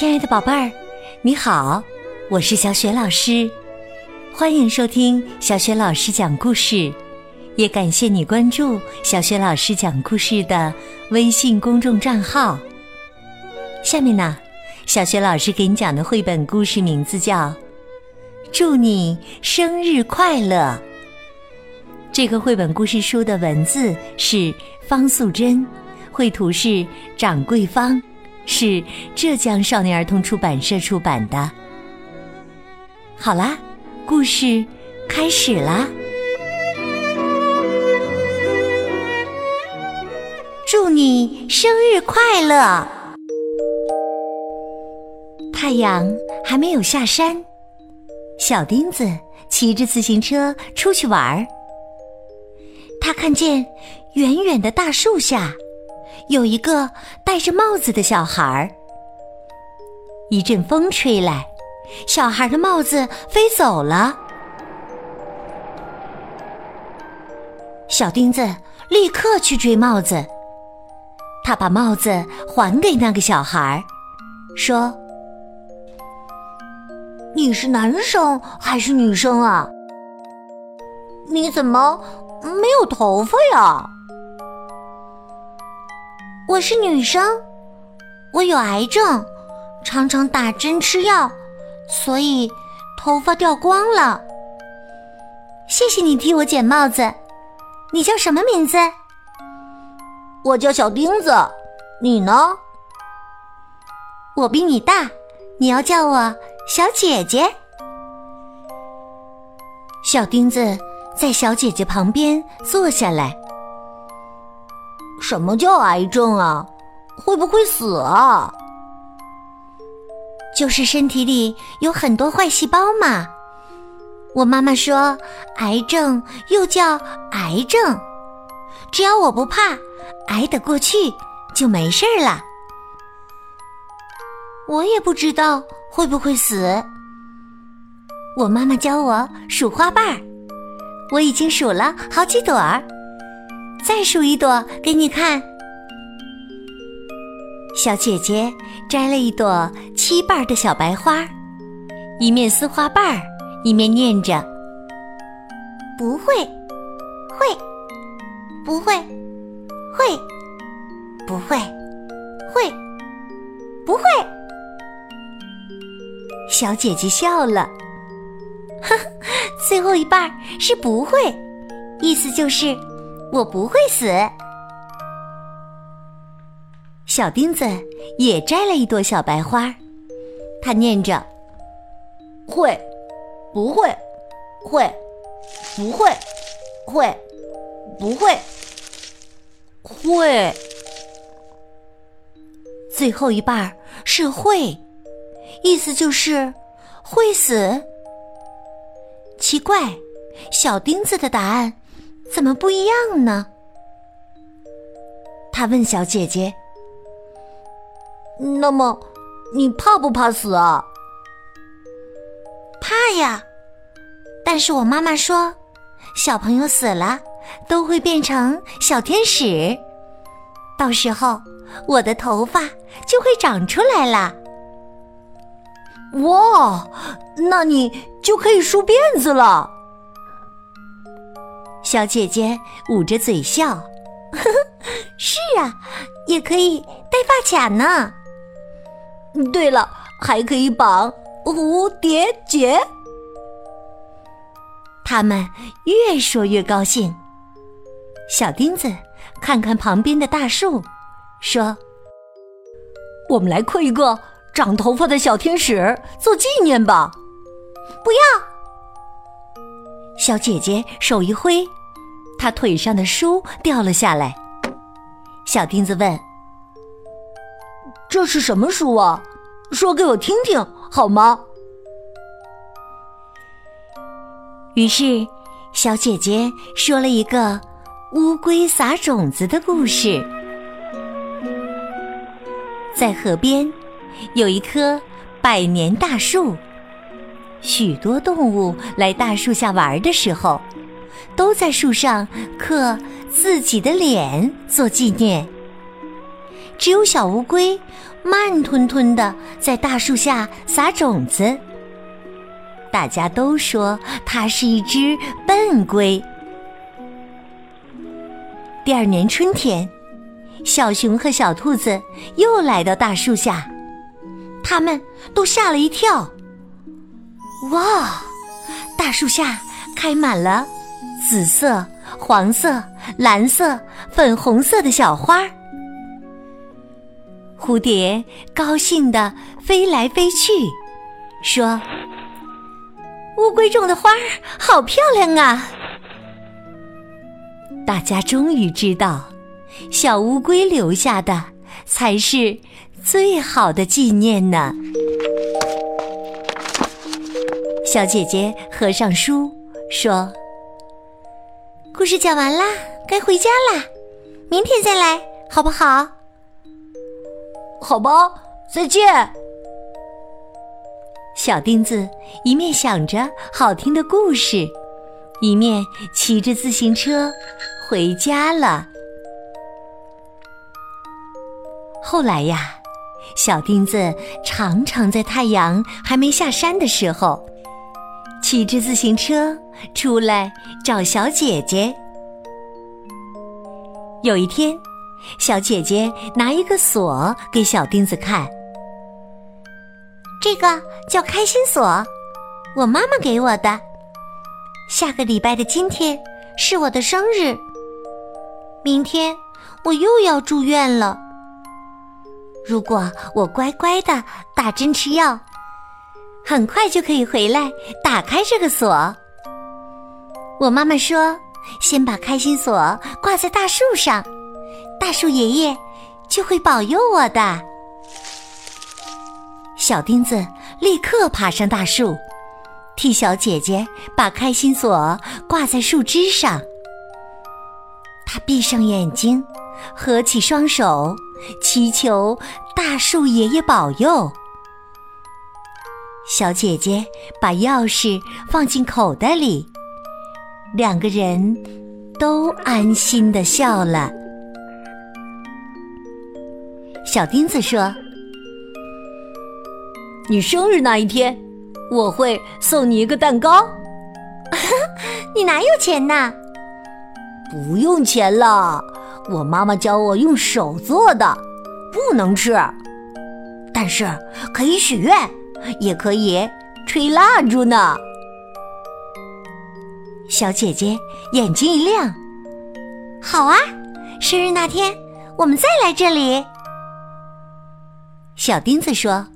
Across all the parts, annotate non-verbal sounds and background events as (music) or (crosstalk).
亲爱的宝贝儿，你好，我是小雪老师，欢迎收听小雪老师讲故事，也感谢你关注小雪老师讲故事的微信公众账号。下面呢，小雪老师给你讲的绘本故事名字叫《祝你生日快乐》。这个绘本故事书的文字是方素珍，绘图是掌柜方，是浙江少年儿童出版社出版的。好啦，故事开始啦！祝你生日快乐！太阳还没有下山，小钉子骑着自行车出去玩儿。他看见远远的大树下有一个戴着帽子的小孩儿。一阵风吹来，小孩的帽子飞走了。小钉子立刻去追帽子，他把帽子还给那个小孩，说：“你是男生还是女生啊？你怎么？”没有头发呀！我是女生，我有癌症，常常打针吃药，所以头发掉光了。谢谢你替我捡帽子。你叫什么名字？我叫小钉子。你呢？我比你大，你要叫我小姐姐。小钉子。在小姐姐旁边坐下来。什么叫癌症啊？会不会死啊？就是身体里有很多坏细胞嘛。我妈妈说，癌症又叫癌症，只要我不怕，挨得过去就没事儿了。我也不知道会不会死。我妈妈教我数花瓣儿。我已经数了好几朵儿，再数一朵给你看。小姐姐摘了一朵七瓣的小白花，一面撕花瓣，一面念着：“不会，会，不会，会，不会，会，不会。”小姐姐笑了，呵 (laughs) 呵。最后一半是不会，意思就是我不会死。小钉子也摘了一朵小白花，他念着：“会，不会，会，不会，会，不会，会。”最后一半是会，意思就是会死。奇怪，小钉子的答案怎么不一样呢？他问小姐姐：“那么，你怕不怕死啊？”“怕呀！”但是我妈妈说，小朋友死了都会变成小天使，到时候我的头发就会长出来了。哇，那你就可以梳辫子了。小姐姐捂着嘴笑，呵呵，是啊，也可以戴发卡呢。对了，还可以绑蝴蝶结。他们越说越高兴。小钉子看看旁边的大树，说：“我们来刻一个。”长头发的小天使做纪念吧！不要！小姐姐手一挥，她腿上的书掉了下来。小钉子问：“这是什么书啊？说给我听听好吗？”于是，小姐姐说了一个乌龟撒种子的故事，在河边。有一棵百年大树，许多动物来大树下玩的时候，都在树上刻自己的脸做纪念。只有小乌龟慢吞吞的在大树下撒种子。大家都说它是一只笨龟。第二年春天，小熊和小兔子又来到大树下，他们都吓了一跳。哇！大树下开满了紫色、黄色、蓝色、粉红色的小花蝴蝶高兴地飞来飞去，说：“乌龟种的花好漂亮啊！”大家终于知道，小乌龟留下的才是最好的纪念呢。小姐姐合上书，说：“故事讲完啦，该回家啦，明天再来，好不好？”“好吧，再见。”小钉子一面想着好听的故事，一面骑着自行车回家了。后来呀，小钉子常常在太阳还没下山的时候。骑着自行车出来找小姐姐。有一天，小姐姐拿一个锁给小钉子看，这个叫开心锁，我妈妈给我的。下个礼拜的今天是我的生日，明天我又要住院了。如果我乖乖的打针吃药。很快就可以回来，打开这个锁。我妈妈说：“先把开心锁挂在大树上，大树爷爷就会保佑我的。”小钉子立刻爬上大树，替小姐姐把开心锁挂在树枝上。他闭上眼睛，合起双手，祈求大树爷爷保佑。小姐姐把钥匙放进口袋里，两个人都安心的笑了。小钉子说：“你生日那一天，我会送你一个蛋糕。(laughs) 你哪有钱呐？不用钱了，我妈妈教我用手做的，不能吃，但是可以许愿。”也可以吹蜡烛呢。小姐姐眼睛一亮，好啊！生日那天我们再来这里。小钉子说：“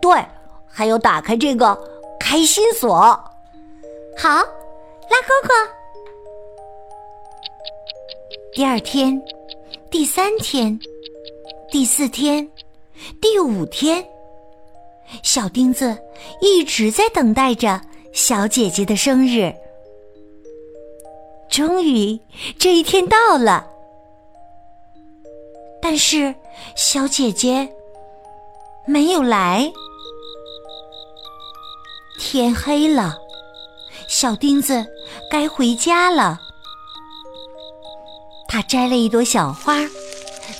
对，还有打开这个开心锁。”好，拉勾勾。第二天，第三天，第四天，第五天。小钉子一直在等待着小姐姐的生日。终于，这一天到了，但是小姐姐没有来。天黑了，小钉子该回家了。他摘了一朵小花，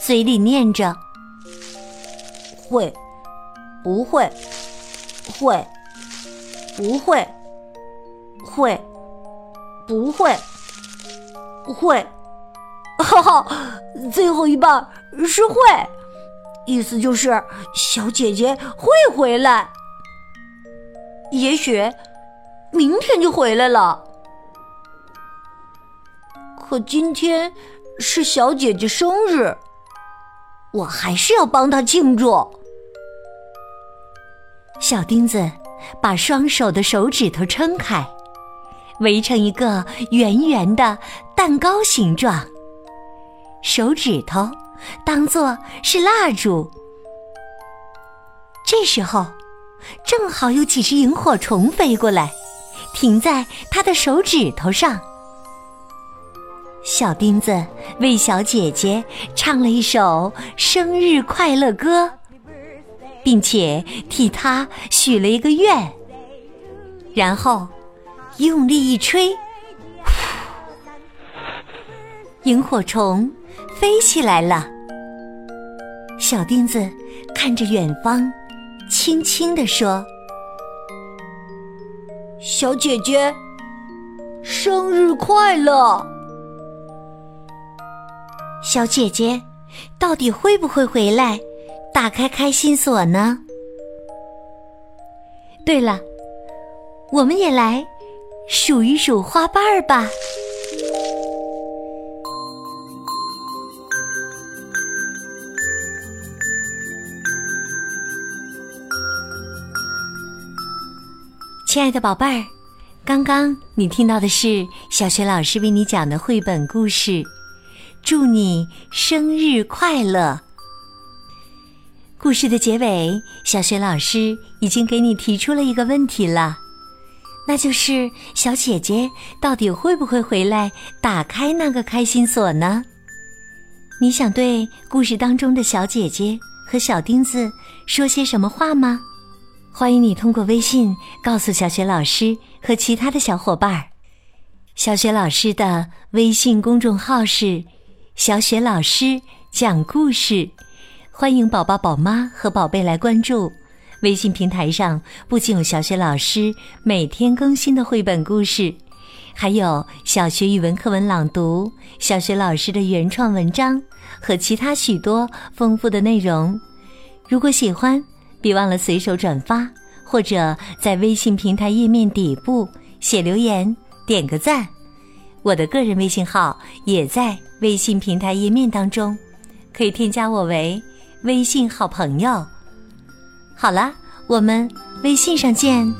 嘴里念着：“会。”不会，会，不会，会，不会，会，(laughs) 哈哈，最后一半是会，意思就是小姐姐会回来，也许明天就回来了。可今天是小姐姐生日，我还是要帮她庆祝。小钉子把双手的手指头撑开，围成一个圆圆的蛋糕形状。手指头当做是蜡烛。这时候，正好有几只萤火虫飞过来，停在他的手指头上。小钉子为小姐姐唱了一首生日快乐歌。并且替他许了一个愿，然后用力一吹，萤火虫飞起来了。小钉子看着远方，轻轻地说：“小姐姐，生日快乐！”小姐姐到底会不会回来打开开心锁呢？对了，我们也来数一数花瓣儿吧。亲爱的宝贝儿，刚刚你听到的是小学老师为你讲的绘本故事。祝你生日快乐！故事的结尾，小雪老师已经给你提出了一个问题了，那就是小姐姐到底会不会回来打开那个开心锁呢？你想对故事当中的小姐姐和小钉子说些什么话吗？欢迎你通过微信告诉小雪老师和其他的小伙伴儿。小雪老师的微信公众号是“小雪老师讲故事”，欢迎宝宝、宝妈和宝贝来关注。微信平台上不仅有小学老师每天更新的绘本故事，还有小学语文课文朗读、小学老师的原创文章和其他许多丰富的内容。如果喜欢，别忘了随手转发，或者在微信平台页面底部写留言、点个赞。我的个人微信号也在微信平台页面当中，可以添加我为微信好朋友。好了，我们微信上见。